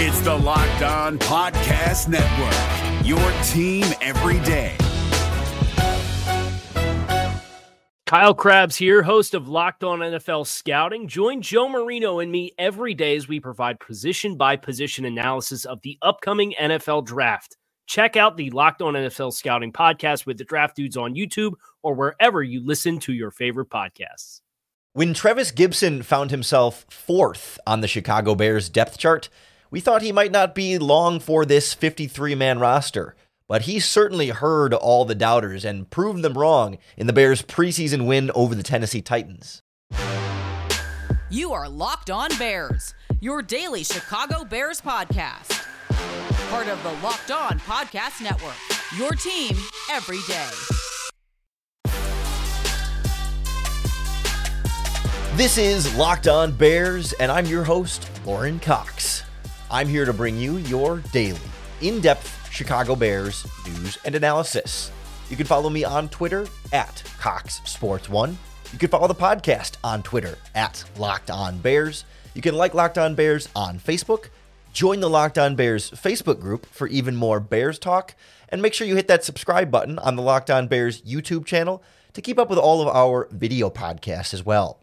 It's the Locked On Podcast Network, your team every day. Kyle Crabbs here, host of Locked On NFL Scouting. Join Joe Marino and me every day as we provide position by position analysis of the upcoming NFL draft. Check out the Locked On NFL Scouting podcast with the Draft Dudes on YouTube or wherever you listen to your favorite podcasts. When Trevis Gipson found himself fourth on the Chicago Bears depth chart, we thought he might not be long for this 53 man roster. But he certainly heard all the doubters and proved them wrong in the Bears' preseason win over the Tennessee Titans. You are Locked On Bears, your daily Chicago Bears podcast. Part of the Locked On Podcast Network, your team every day. This is Locked On Bears, and I'm your host, Lauren Cox. I'm here to bring you your daily, in depth Chicago Bears news and analysis. You can follow me on Twitter at Cox Sports One. You can follow the podcast on Twitter at Locked On Bears. You can like Locked On Bears on Facebook. Join the Locked On Bears Facebook group for even more Bears talk. And make sure you hit that subscribe button on the Locked On Bears YouTube channel to keep up with all of our video podcasts as well.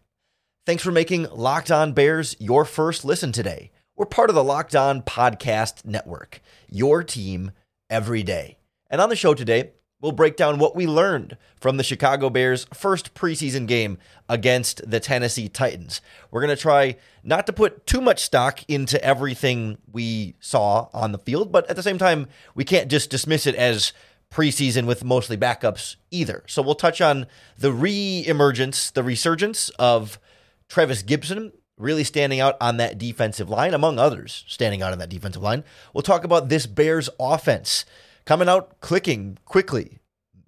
Thanks for making Locked On Bears your first listen today. We're part of the Locked On Podcast Network, your team every day. And on the show today, we'll break down what we learned from the Chicago Bears' first preseason game against the Tennessee Titans. We're going to try not to put too much stock into everything we saw on the field, but at the same time, we can't just dismiss it as preseason with mostly backups either. So we'll touch on the re emergence, the resurgence of Trevis Gipson really standing out on that defensive line, among others standing out on that defensive line. We'll talk about this Bears offense coming out clicking quickly.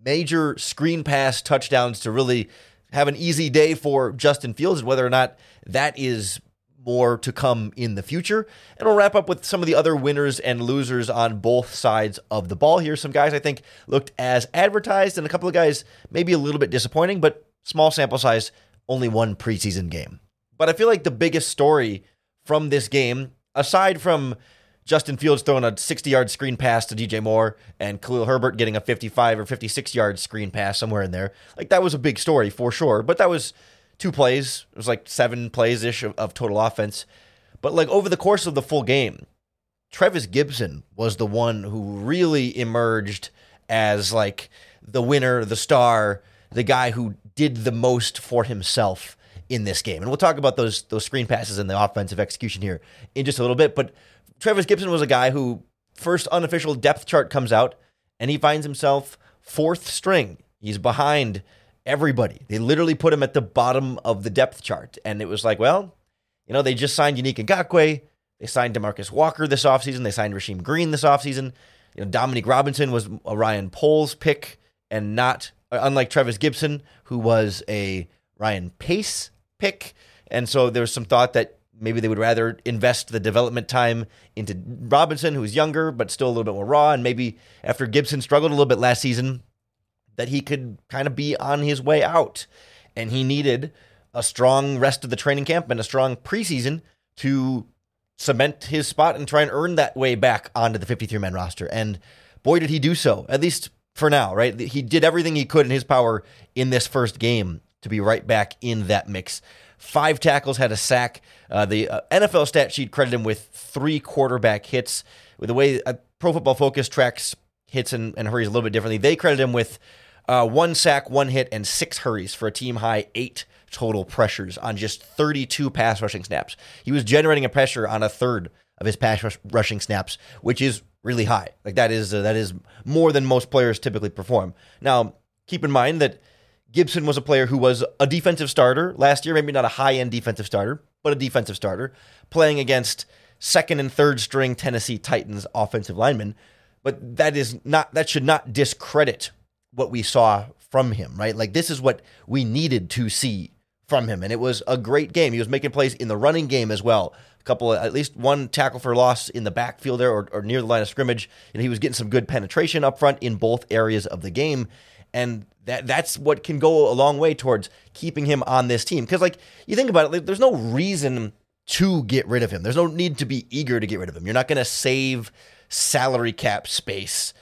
Major screen pass touchdowns to really have an easy day for Justin Fields, whether or not that is more to come in the future. And we'll wrap up with some of the other winners and losers on both sides of the ball here. Some guys I think looked as advertised, and a couple of guys maybe a little bit disappointing, but small sample size only one preseason game. But I feel like the biggest story from this game, aside from Justin Fields throwing a 60 yard screen pass to DJ Moore and Khalil Herbert getting a 55 or 56 yard screen pass somewhere in there, like that was a big story for sure. But that was two plays. It was like seven plays ish of, of total offense. But like over the course of the full game, Trevis Gipson was the one who really emerged as like the winner, the star, the guy who did the most for himself in this game. And we'll talk about those those screen passes and the offensive execution here in just a little bit. But Trevis Gipson was a guy who first unofficial depth chart comes out and he finds himself fourth string. He's behind everybody. They literally put him at the bottom of the depth chart. And it was like, well, you know, they just signed Yannick Ngakoue. They signed Demarcus Walker this offseason. They signed Rasheem Green this offseason. You know, Dominique Robinson was a Ryan Poles pick and not uh, unlike Trevis Gipson, who was a Ryan Pace pick. And so there was some thought that maybe they would rather invest the development time into Robinson, who's younger, but still a little bit more raw. And maybe after Gipson struggled a little bit last season, that he could kind of be on his way out. And he needed a strong rest of the training camp and a strong preseason to cement his spot and try and earn that way back onto the 53 man roster. And boy, did he do so, at least for now, right? He did everything he could in his power in this first game to be right back in that mix. Five tackles, had a sack. Uh, the uh, NFL stat sheet credited him with three quarterback hits. With the way uh, Pro Football Focus tracks hits and, and, hurries a little bit differently, they credit him with uh, one sack, one hit, and six hurries for a team high eight total pressures on just 32 pass rushing snaps. He was generating a pressure on a third of his pass rush, rushing snaps, which is really high. Like that is uh, that is more than most players typically perform. Now, keep in mind that Gipson was a player who was a defensive starter last year, maybe not a high-end defensive starter, but a defensive starter, playing against second and third string Tennessee Titans offensive linemen. But that is not that should not discredit what we saw from him, right? Like this is what we needed to see from him. And it was a great game. He was making plays in the running game as well A couple of, at least one tackle for loss in the backfield there or, or near the line of scrimmage. And he was getting some good penetration up front in both areas of the game. And that that's what can go a long way towards keeping him on this team. Because like you think about it, there's no reason to get rid of him. There's no need to be eager to get rid of him. You're not going to save salary cap space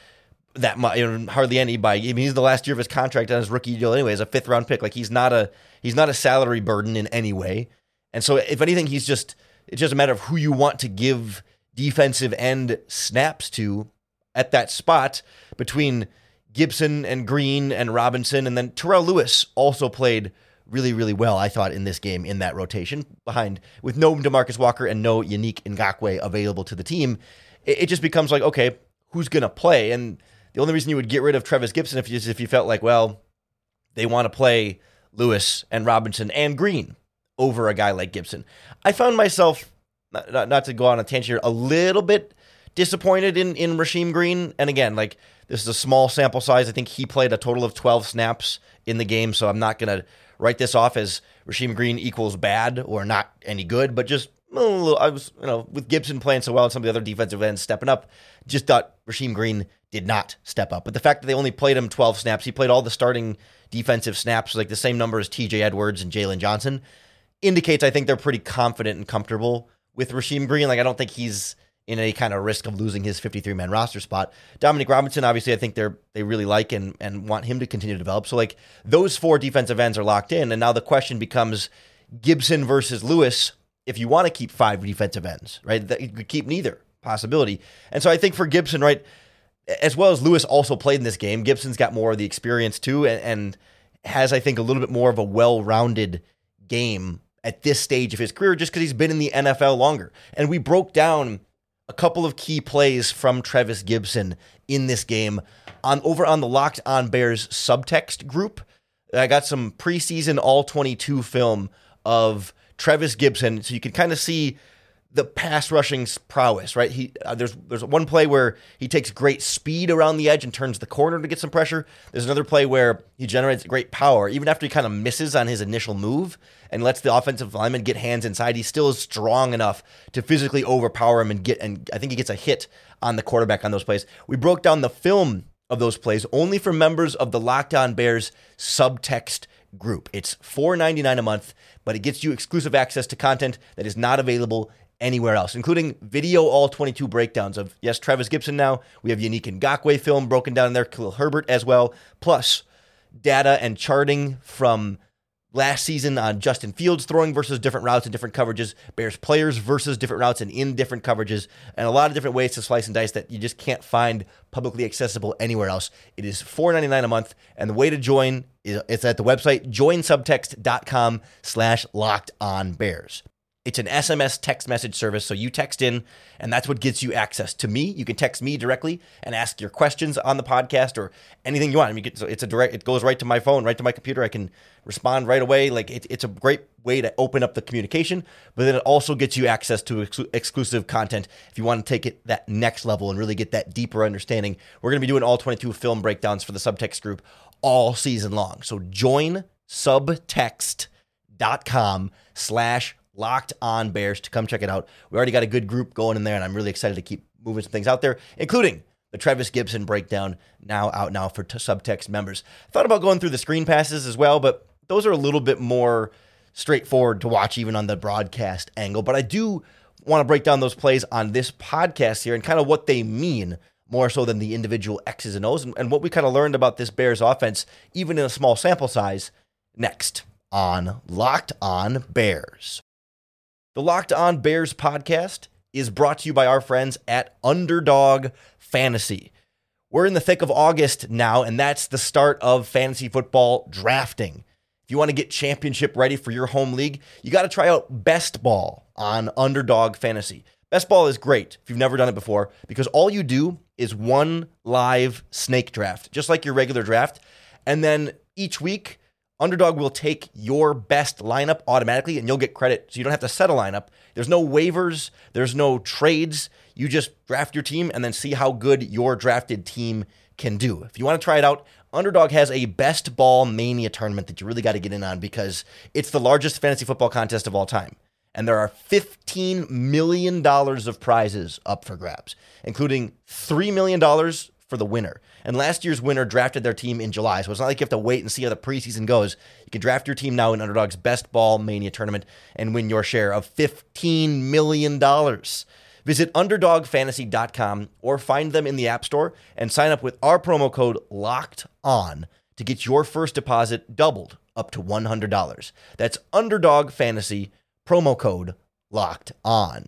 that much, you know, hardly any by. I mean, he's the last year of his contract on his rookie deal anyway, as a fifth round pick. Like he's not a he's not a salary burden in any way. And so, if anything, he's just it's just a matter of who you want to give defensive end snaps to at that spot between Gipson and Green and Robinson, and then Terrell Lewis also played really, really well, I thought, in this game in that rotation behind with no Demarcus Walker and no Yannick Ngakoue available to the team. It, it just becomes like, okay, who's going to play? And the only reason you would get rid of Trevis Gipson if you, if you felt like, well, they want to play Lewis and Robinson and Green over a guy like Gipson. I found myself, not, not, not to go on a tangent here, a little bit disappointed in, in Rasheem Green. And again, like this is a small sample size. I think he played a total of 12 snaps in the game. So I'm not going to write this off as Rasheem Green equals bad or not any good, but just I was, you know, with Gipson playing so well and some of the other defensive ends stepping up, just thought Rasheem Green did not step up. But the fact that they only played him 12 snaps, he played all the starting defensive snaps, like the same number as TJ Edwards and Jaylon Johnson, indicates I think they're pretty confident and comfortable with Rasheem Green. Like I don't think he's in any kind of risk of losing his 53 man roster spot. Dominique Robinson, obviously, I think they're they really like and and want him to continue to develop. So like those four defensive ends are locked in, and now the question becomes Gipson versus Lewis. If you want to keep five defensive ends, right, that you could keep neither possibility. And so I think for Gipson, right, as well as Lewis also played in this game, Gipson's got more of the experience too, and, and has I think a little bit more of a well rounded game at this stage of his career just because he's been in the NFL longer. And we broke down a couple of key plays from Trevis Gipson in this game on over on the Locked On Bears subtext group. I got some preseason all 22 film of Trevis Gipson so you can kind of see the pass rushing prowess, right? He uh, there's there's one play where he takes great speed around the edge and turns the corner to get some pressure. There's another play where he generates great power, even after he kind of misses on his initial move and lets the offensive lineman get hands inside. He still is strong enough to physically overpower him and get and I think he gets a hit on the quarterback on those plays. We broke down the film of those plays only for members of the Locked On Bears subtext group. It's $4.99 a month, but it gets you exclusive access to content that is not available anywhere else, including video all 22 breakdowns of, yes, Trevis Gipson now. We have Yannick Ngakoue film broken down in there, Khalil Herbert as well, plus data and charting from last season on Justin Fields throwing versus different routes and different coverages, Bears players versus different routes and in different coverages, and a lot of different ways to slice and dice that you just can't find publicly accessible anywhere else. It is $4.99 a month, and the way to join is it's at the website joinsubtext.com slash locked on bears. It's an SMS text message service. So you text in, and that's what gets you access to me. You can text me directly and ask your questions on the podcast or anything you want. I mean, it's a direct, it goes right to my phone, right to my computer. I can respond right away. Like it, it's a great way to open up the communication, but then it also gets you access to ex- exclusive content if you want to take it that next level and really get that deeper understanding. We're going to be doing all 22 film breakdowns for the subtext group all season long. So join subtext.com slash Locked On Bears to come check it out. We already got a good group going in there, and I'm really excited to keep moving some things out there, including the Trevis Gipson breakdown now out now for t- subtext members. I thought about going through the screen passes as well, but those are a little bit more straightforward to watch even on the broadcast angle. But I do want to break down those plays on this podcast here and kind of what they mean more so than the individual X's and O's and, and what we kind of learned about this Bears offense, even in a small sample size, next on Locked On Bears. The Locked On Bears podcast is brought to you by our friends at Underdog Fantasy. We're in the thick of August now, and that's the start of fantasy football drafting. If you want to get championship ready for your home league, you got to try out Best Ball on Underdog Fantasy. Best Ball is great if you've never done it before because all you do is one live snake draft, just like your regular draft. And then each week, Underdog will take your best lineup automatically and you'll get credit. So you don't have to set a lineup. There's no waivers, there's no trades. You just draft your team and then see how good your drafted team can do. If you want to try it out, Underdog has a best ball mania tournament that you really got to get in on because it's the largest fantasy football contest of all time. And there are $15 million of prizes up for grabs, including $3 million for the winner. And last year's winner drafted their team in July. So it's not like you have to wait and see how the preseason goes. You can draft your team now in Underdog's Best Ball Mania tournament and win your share of $15 million. Visit underdogfantasy.com or find them in the App Store and sign up with our promo code LOCKED ON to get your first deposit doubled up to $100. That's Underdog Fantasy, promo code LOCKED ON.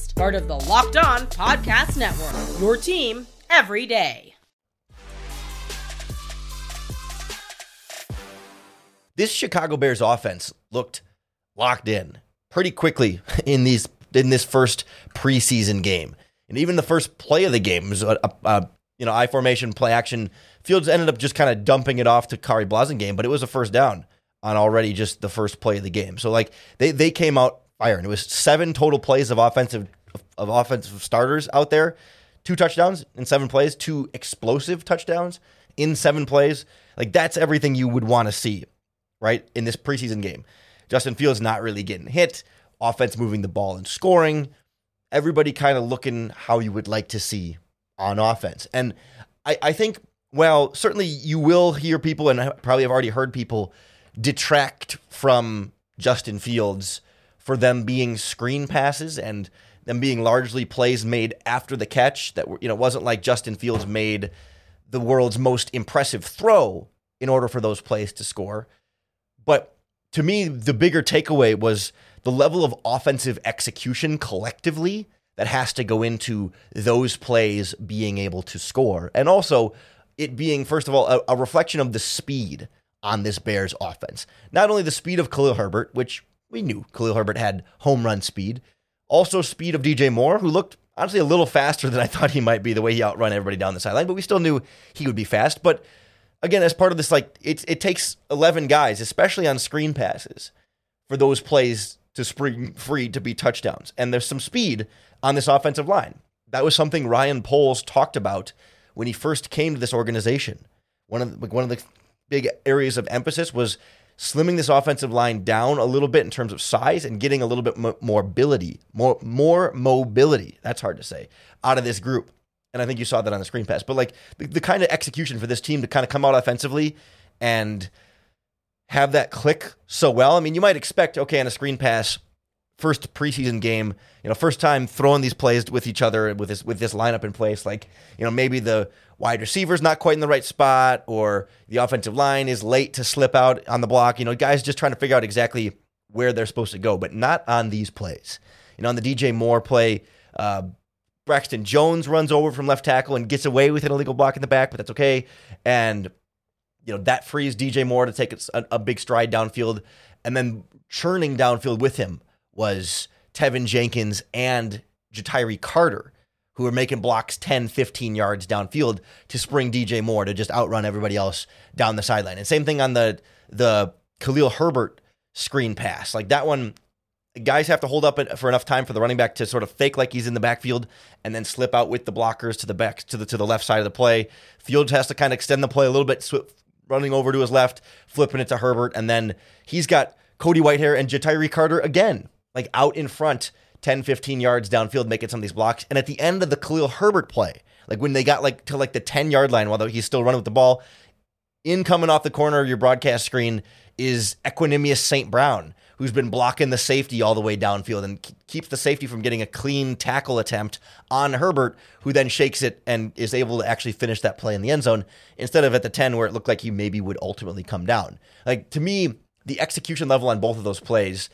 part of the Locked On Podcast Network. Your team every day. This Chicago Bears offense looked locked in pretty quickly in these in this first preseason game. And even the first play of the game was a, a, a you know, I formation, play action. Fields ended up just kind of dumping it off to Kari Khari Blasingame, but it was a first down on already just the first play of the game. So like they they came out firing. It was seven total plays of offensive of offensive starters out there, two touchdowns in seven plays, two explosive touchdowns in seven plays. Like that's everything you would want to see, right? In this preseason game. Justin Fields not really getting hit, offense moving the ball and scoring. Everybody kind of looking how you would like to see on offense. And I, I think, well, certainly you will hear people, and I probably have already heard people detract from Justin Fields for them being screen passes and them being largely plays made after the catch. That were, you know wasn't like Justin Fields made the world's most impressive throw in order for those plays to score. But to me, the bigger takeaway was the level of offensive execution collectively that has to go into those plays being able to score. And also it being, first of all, a, a reflection of the speed on this Bears offense. Not only the speed of Khalil Herbert, which we knew Khalil Herbert had home run speed, also speed of DJ Moore, who looked honestly a little faster than I thought he might be the way he outrun everybody down the sideline, but we still knew he would be fast. But again, as part of this, like it, it takes 11 guys, especially on screen passes, for those plays to spring free to be touchdowns. And there's some speed on this offensive line. That was something Ryan Poles talked about when he first came to this organization. One of the, one of the big areas of emphasis was slimming this offensive line down a little bit in terms of size and getting a little bit more mobility, more more mobility. That's hard to say out of this group. And I think you saw that on the screen pass. But like the, the kind of execution for this team to kind of come out offensively and have that click so well. I mean, you might expect okay on a screen pass first preseason game, you know, first time throwing these plays with each other with this with this lineup in place. Like, you know, maybe the wide receiver's not quite in the right spot, or the offensive line is late to slip out on the block. You know, guys just trying to figure out exactly where they're supposed to go, but not on these plays. You know, on the DJ Moore play, uh, Braxton Jones runs over from left tackle and gets away with an illegal block in the back, but that's okay. And you know that frees DJ Moore to take a, a big stride downfield, and then churning downfield with him was Teven Jenkins and Ja'Tyre Carter, who were making blocks 10, 15 yards downfield to spring DJ Moore to just outrun everybody else down the sideline. And same thing on the the Khalil Herbert screen pass. Like that one, guys have to hold up for enough time for the running back to sort of fake like he's in the backfield and then slip out with the blockers to the back to the to the left side of the play. Fields has to kind of extend the play a little bit, running over to his left, flipping it to Herbert, and then he's got Cody Whitehair and Ja'Tyre Carter again like out in front 10, 15 yards downfield, making some of these blocks. And at the end of the Khalil Herbert play, like when they got like to like the 10 yard line while he's still running with the ball, in coming off the corner of your broadcast screen is Equanimeous St. Brown, who's been blocking the safety all the way downfield and keeps the safety from getting a clean tackle attempt on Herbert, who then shakes it and is able to actually finish that play in the end zone instead of at the 10 where it looked like he maybe would ultimately come down. Like to me, the execution level on both of those plays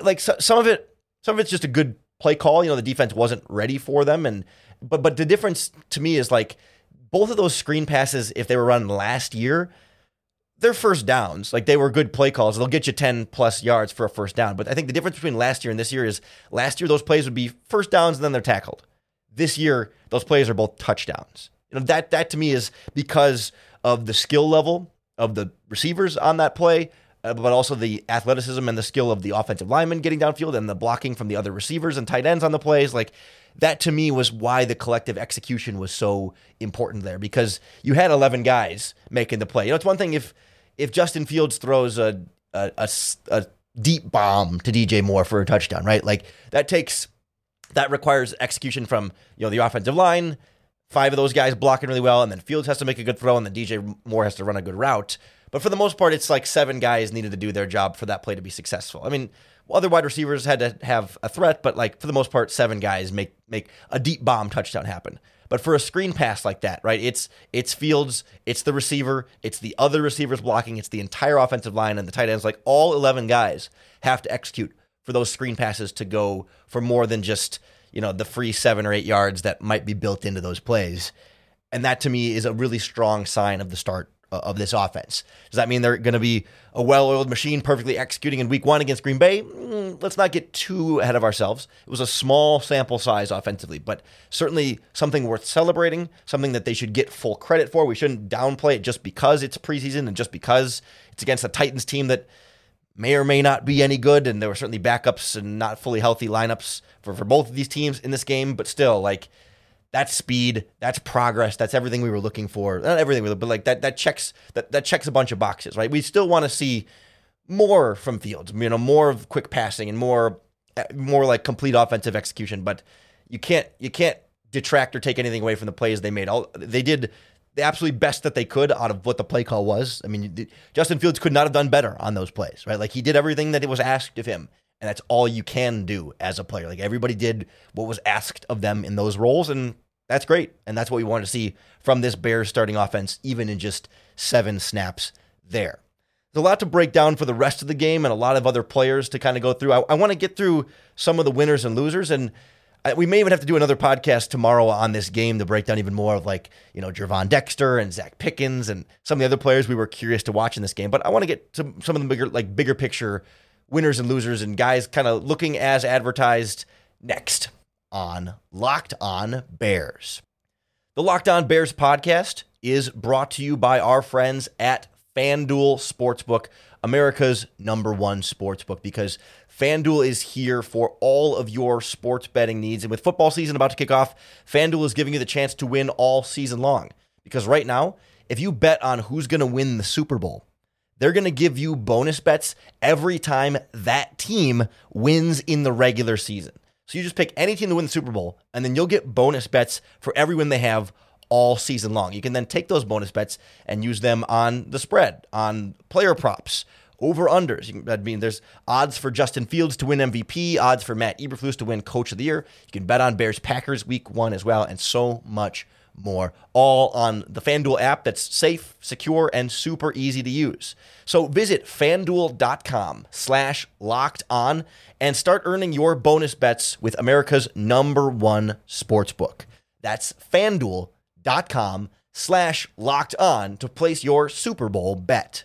like so, some of it, some of it's just a good play call. You know, the defense wasn't ready for them, and but but the difference to me is like both of those screen passes, if they were run last year, they're first downs. Like they were good play calls. They'll get you 10 plus yards for a first down. But I think the difference between last year and this year is last year those plays would be first downs and then they're tackled. This year, those plays are both touchdowns. You know, that that to me is because of the skill level of the receivers on that play, uh, but also the athleticism and the skill of the offensive linemen getting downfield and the blocking from the other receivers and tight ends on the plays. Like that to me was why the collective execution was so important there because you had 11 guys making the play. You know, it's one thing if if Justin Fields throws a a, a, a deep bomb to DJ Moore for a touchdown, right? Like that takes that requires execution from you know the offensive line, five of those guys blocking really well, and then Fields has to make a good throw, and then DJ Moore has to run a good route. But for the most part, it's like seven guys needed to do their job for that play to be successful. I mean, other wide receivers had to have a threat, but like for the most part, seven guys make make a deep bomb touchdown happen. But for a screen pass like that, right? It's it's Fields, it's the receiver, it's the other receivers blocking, it's the entire offensive line and the tight ends. Like all eleven guys have to execute for those screen passes to go for more than just you know the free seven or eight yards that might be built into those plays. And that to me is a really strong sign of the start of this offense. Does that mean they're going to be a well-oiled machine, perfectly executing in Week One against Green Bay? Mm, let's not get too ahead of ourselves. It was a small sample size offensively, but certainly something worth celebrating. Something that they should get full credit for. We shouldn't downplay it just because it's preseason and just because it's against a Titans team that may or may not be any good. And there were certainly backups and not fully healthy lineups for for both of these teams in this game. But still, like that's speed, that's progress, that's everything we were looking for. Not everything, but like that that checks that that checks a bunch of boxes, right? We still want to see more from Fields, you know, more of quick passing and more eh, more like complete offensive execution, but you can't you can't detract or take anything away from the plays they made. All they did the absolutely best that they could out of what the play call was. I mean, Justin Fields could not have done better on those plays, right? Like he did everything that it was asked of him and that's all you can do as a player. Like everybody did what was asked of them in those roles, and that's great. And that's what we want to see from this Bears starting offense, even in just seven snaps there. There's a lot to break down for the rest of the game and a lot of other players to kind of go through. I, I want to get through some of the winners and losers, and I, we may even have to do another podcast tomorrow on this game to break down even more of like, you know, Gervon Dexter and Zacch Pickens and some of the other players we were curious to watch in this game. But I want to get to some of the bigger, like bigger picture winners and losers and guys kind of looking as advertised next on Locked On Bears. The Locked On Bears podcast is brought to you by our friends at FanDuel Sportsbook, America's number one sportsbook, because FanDuel is here for all of your sports betting needs. And with football season about to kick off, FanDuel is giving you the chance to win all season long. Because right now, if you bet on who's going to win the Super Bowl, they're going to give you bonus bets every time that team wins in the regular season. So you just pick any team to win the Super Bowl, and then you'll get bonus bets for every win they have all season long. You can then take those bonus bets and use them on the spread, on player props, over unders. I mean, there's odds for Justin Fields to win MVP, odds for Matt Eberflus to win Coach of the Year. You can bet on Bears Packers Week One as well, and so much more, all on the FanDuel app that's safe, secure, and super easy to use. So visit fanduel.com slash locked on and start earning your bonus bets with America's number one sportsbook. That's fanduel.com slash locked on to place your Super Bowl bet.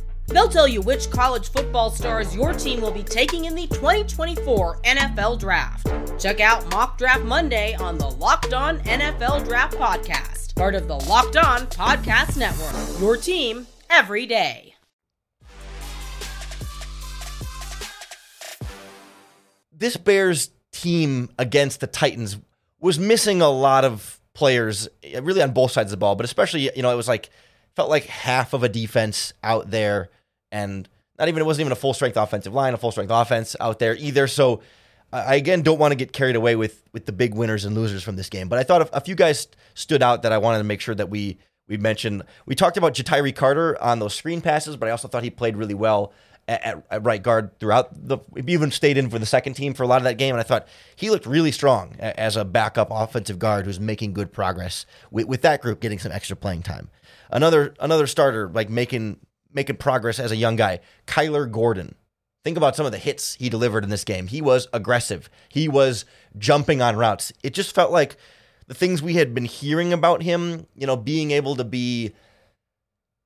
They'll tell you which college football stars your team will be taking in the 2024 NFL Draft. Check out Mock Draft Monday on the Locked On NFL Draft Podcast part of the Locked On Podcast Network. Your team every day. This Bears team against the Titans was missing a lot of players, really on both sides of the ball, but especially, you know, it was like, felt like half of a defense out there and not even, it wasn't even a full strength offensive line, a full strength offense out there either. So, I again don't want to get carried away with with the big winners and losers from this game, but I thought a, few guys stood out that I wanted to make sure that we we mentioned. We talked about Ja'Tyre Carter on those screen passes, but I also thought he played really well at, at, at, right guard throughout the. He even stayed in for the second team for a lot of that game, and I thought he looked really strong as a backup offensive guard who's making good progress with, with that group getting some extra playing time. Another another starter like making making progress as a young guy, Kyler Gordon think about some of the hits he delivered in this game. He was aggressive. He was jumping on routes. It just felt like the things we had been hearing about him, you know, being able to be,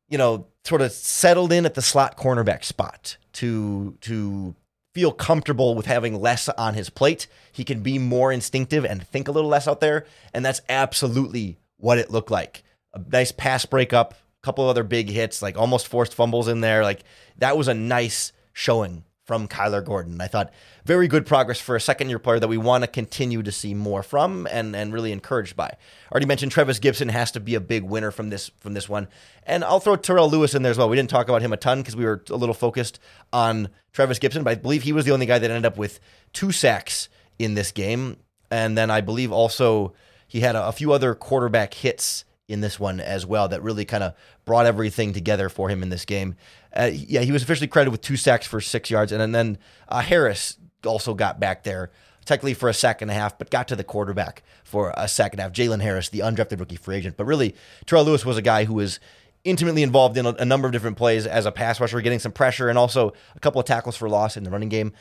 you know, sort of settled in at the slot cornerback spot to to feel comfortable with having less on his plate. He can be more instinctive and think a little less out there, and that's absolutely what it looked like. A nice pass breakup, a couple other big hits, like almost forced fumbles in there. Like that was a nice showing from Kyler Gordon. I thought very good progress for a second year player that we want to continue to see more from and, and really encouraged by. Already mentioned Trevis Gipson has to be a big winner from this from this one. And I'll throw Terrell Lewis in there as well. We didn't talk about him a ton because we were a little focused on Trevis Gipson, but I believe he was the only guy that ended up with two sacks in this game. And then I believe also he had a, a few other quarterback hits in this one as well that really kind of brought everything together for him in this game. Uh, yeah, he was officially credited with two sacks for six yards, and, and then uh, Harris also got back there, technically for a sack and a half, but got to the quarterback for a second half. Jalen Harris, the undrafted rookie free agent, but really Terrell Lewis was a guy who was intimately involved in a, a number of different plays as a pass rusher, getting some pressure and also a couple of tackles for loss in the running game.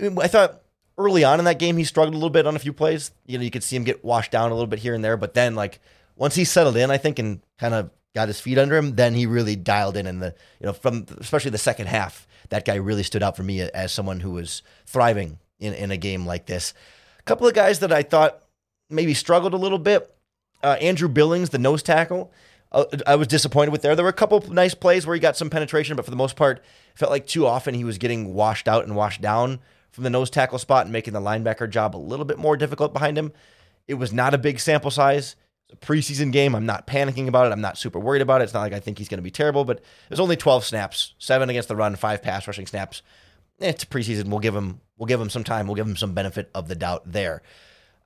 I thought early on in that game he struggled a little bit on a few plays. You know, you could see him get washed down a little bit here and there, but then like once he settled in, I think, and kind of got his feet under him, then he really dialed in. And the you know from especially the second half, that guy really stood out for me as someone who was thriving in in a game like this. A couple of guys that I thought maybe struggled a little bit. Uh, Andrew Billings, the nose tackle. Uh, I was disappointed with there. There were a couple nice plays where he got some penetration, but for the most part, it felt like too often he was getting washed out and washed down from the nose tackle spot and making the linebacker job a little bit more difficult behind him. It was not a big sample size. It's a preseason game. I'm not panicking about it. I'm not super worried about it. It's not like I think he's going to be terrible, but there's only 12 snaps, seven against the run, five pass rushing snaps. It's preseason. We'll give him we'll give him some time. We'll give him some benefit of the doubt there.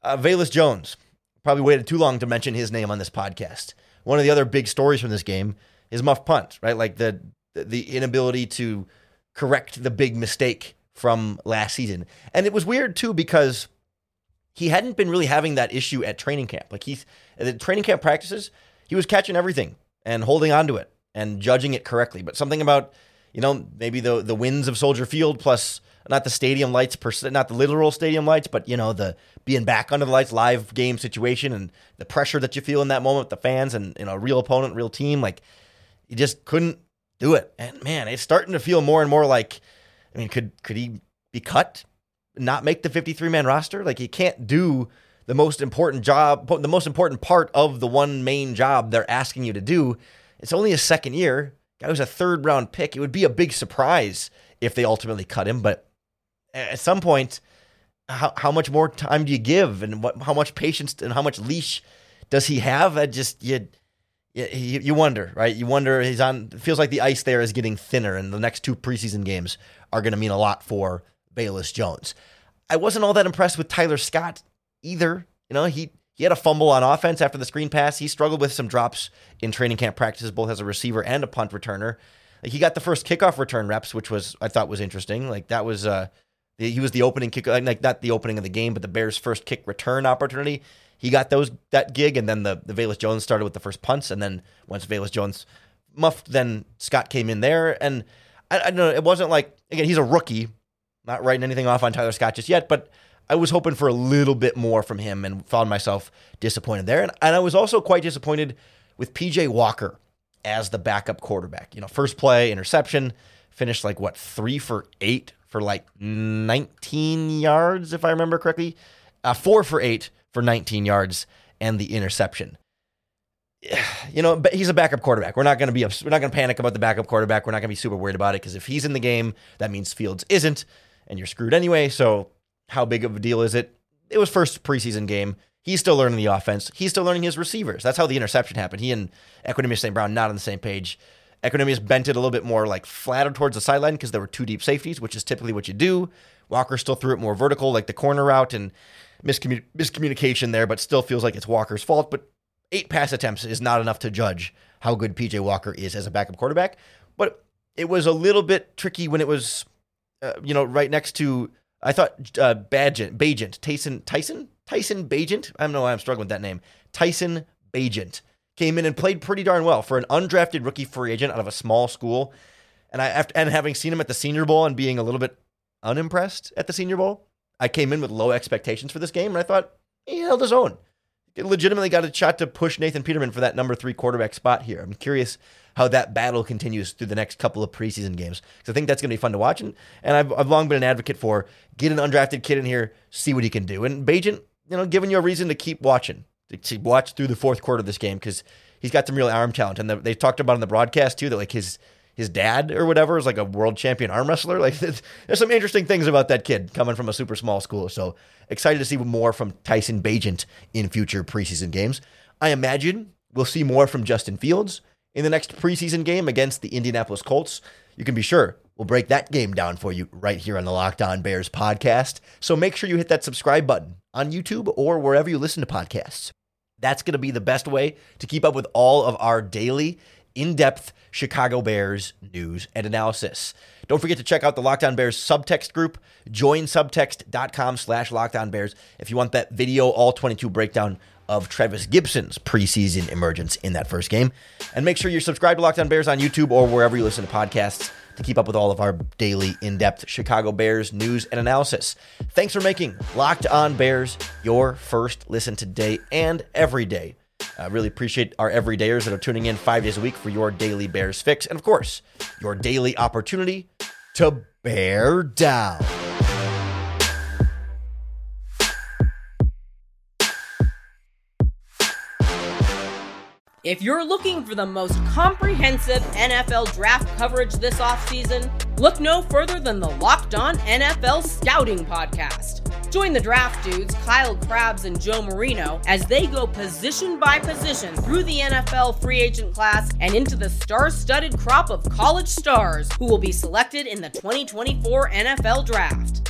Uh, Velus Jones probably waited too long to mention his name on this podcast. One of the other big stories from this game is muff punt, right? Like the the inability to correct the big mistake from last season, and it was weird too because he hadn't been really having that issue at training camp. Like he's at the training camp practices, he was catching everything and holding on to it and judging it correctly. But something about, you know, maybe the the winds of Soldier Field plus not the stadium lights per se, not the literal stadium lights, but you know, the being back under the lights, live game situation and the pressure that you feel in that moment with the fans and you know, real opponent, real team, like he just couldn't do it. And man, it's starting to feel more and more like I mean, could could he be cut? Not make the 53 man roster? Like he can't do the most important job, the most important part of the one main job they're asking you to do. It's only a second year. Guy was a third round pick. It would be a big surprise if they ultimately cut him. But at some point, how, how much more time do you give, and what how much patience and how much leash does he have? I just you, you you wonder, right? You wonder. He's on. feels like the ice there is getting thinner, and the next two preseason games are going to mean a lot for Velus Jones. I wasn't all that impressed with Tyler Scott either. You know, he he had a fumble on offense after the screen pass. He struggled with some drops in training camp practices, both as a receiver and a punt returner. Like he got the first kickoff return reps, which was I thought was interesting. Like that was uh he was the opening kick, like not the opening of the game, but the Bears' first kick return opportunity. He got those that gig, and then the the Velus Jones started with the first punts, and then once Velus Jones muffed, then Scott came in there, and I, I don't know. It wasn't like again he's a rookie, not writing anything off on Tyler Scott just yet, but I was hoping for a little bit more from him and found myself disappointed there. And, and I was also quite disappointed with PJ Walker as the backup quarterback. You know, first play, interception, finished like what, three for eight for like 19 yards, if I remember correctly. Uh, four for eight for 19 yards and the interception. You know, but he's a backup quarterback. We're not going to be we're not going to panic about the backup quarterback. We're not going to be super worried about it because if he's in the game, that means Fields isn't and you're screwed anyway. So how big of a deal is it? It was first preseason game. He's still learning the offense. He's still learning his receivers. That's how the interception happened. He and Equanimeous St. Brown not on the same page. Equanimeous bent it a little bit more like flatter towards the sideline because there were two deep safeties, which is typically what you do. Walker still threw it more vertical, like the corner route, and miscommun- miscommunication there, but still feels like it's Walker's fault. But eight pass attempts is not enough to judge how good PJ Walker is as a backup quarterback. But it was a little bit tricky when it was uh, you know, right next to I thought uh, Bagent, Bagent, Tyson, Tyson, Tyson Bagent. I don't know why I'm struggling with that name. Tyson Bagent came in and played pretty darn well for an undrafted rookie free agent out of a small school. And I after, and having seen him at the Senior Bowl and being a little bit unimpressed at the Senior Bowl, I came in with low expectations for this game, and I thought he held his own. Legitimately got a shot to push Nathan Peterman for that number three quarterback spot here. I'm curious how that battle continues through the next couple of preseason games because I think that's going to be fun to watch. And, and I've, I've long been an advocate for get an undrafted kid in here, see what he can do. And Bagent, you know, giving you a reason to keep watching, to, to watch through the fourth quarter of this game because he's got some real arm talent. And the, they talked about in the broadcast too that like his his dad or whatever is like a world champion arm wrestler. Like there's some interesting things about that kid coming from a super small school. So excited to see more from Tyson Bagent in future preseason games. I imagine we'll see more from Justin Fields in the next preseason game against the Indianapolis Colts. You can be sure we'll break that game down for you right here on the Locked On Bears podcast. So make sure you hit that subscribe button on YouTube or wherever you listen to podcasts. That's going to be the best way to keep up with all of our daily, in depth Chicago Bears news and analysis. Don't forget to check out the Locked On Bears subtext group. Join subtext.com slash Locked Bears if you want that video all 22 breakdown of Trevis Gipson's preseason emergence in that first game. And make sure you're subscribed to Lockdown Bears on YouTube or wherever you listen to podcasts to keep up with all of our daily in depth Chicago Bears news and analysis. Thanks for making Locked On Bears your first listen today and every day. I really appreciate our everydayers that are tuning in five days a week for your daily Bears fix. And of course, your daily opportunity to bear down. If you're looking for the most comprehensive NFL draft coverage this offseason, look no further than the Locked On NFL Scouting Podcast. Join the draft dudes, Kyle Crabbs and Joe Marino, as they go position by position through the NFL free agent class and into the star studded crop of college stars who will be selected in the 2024 NFL Draft.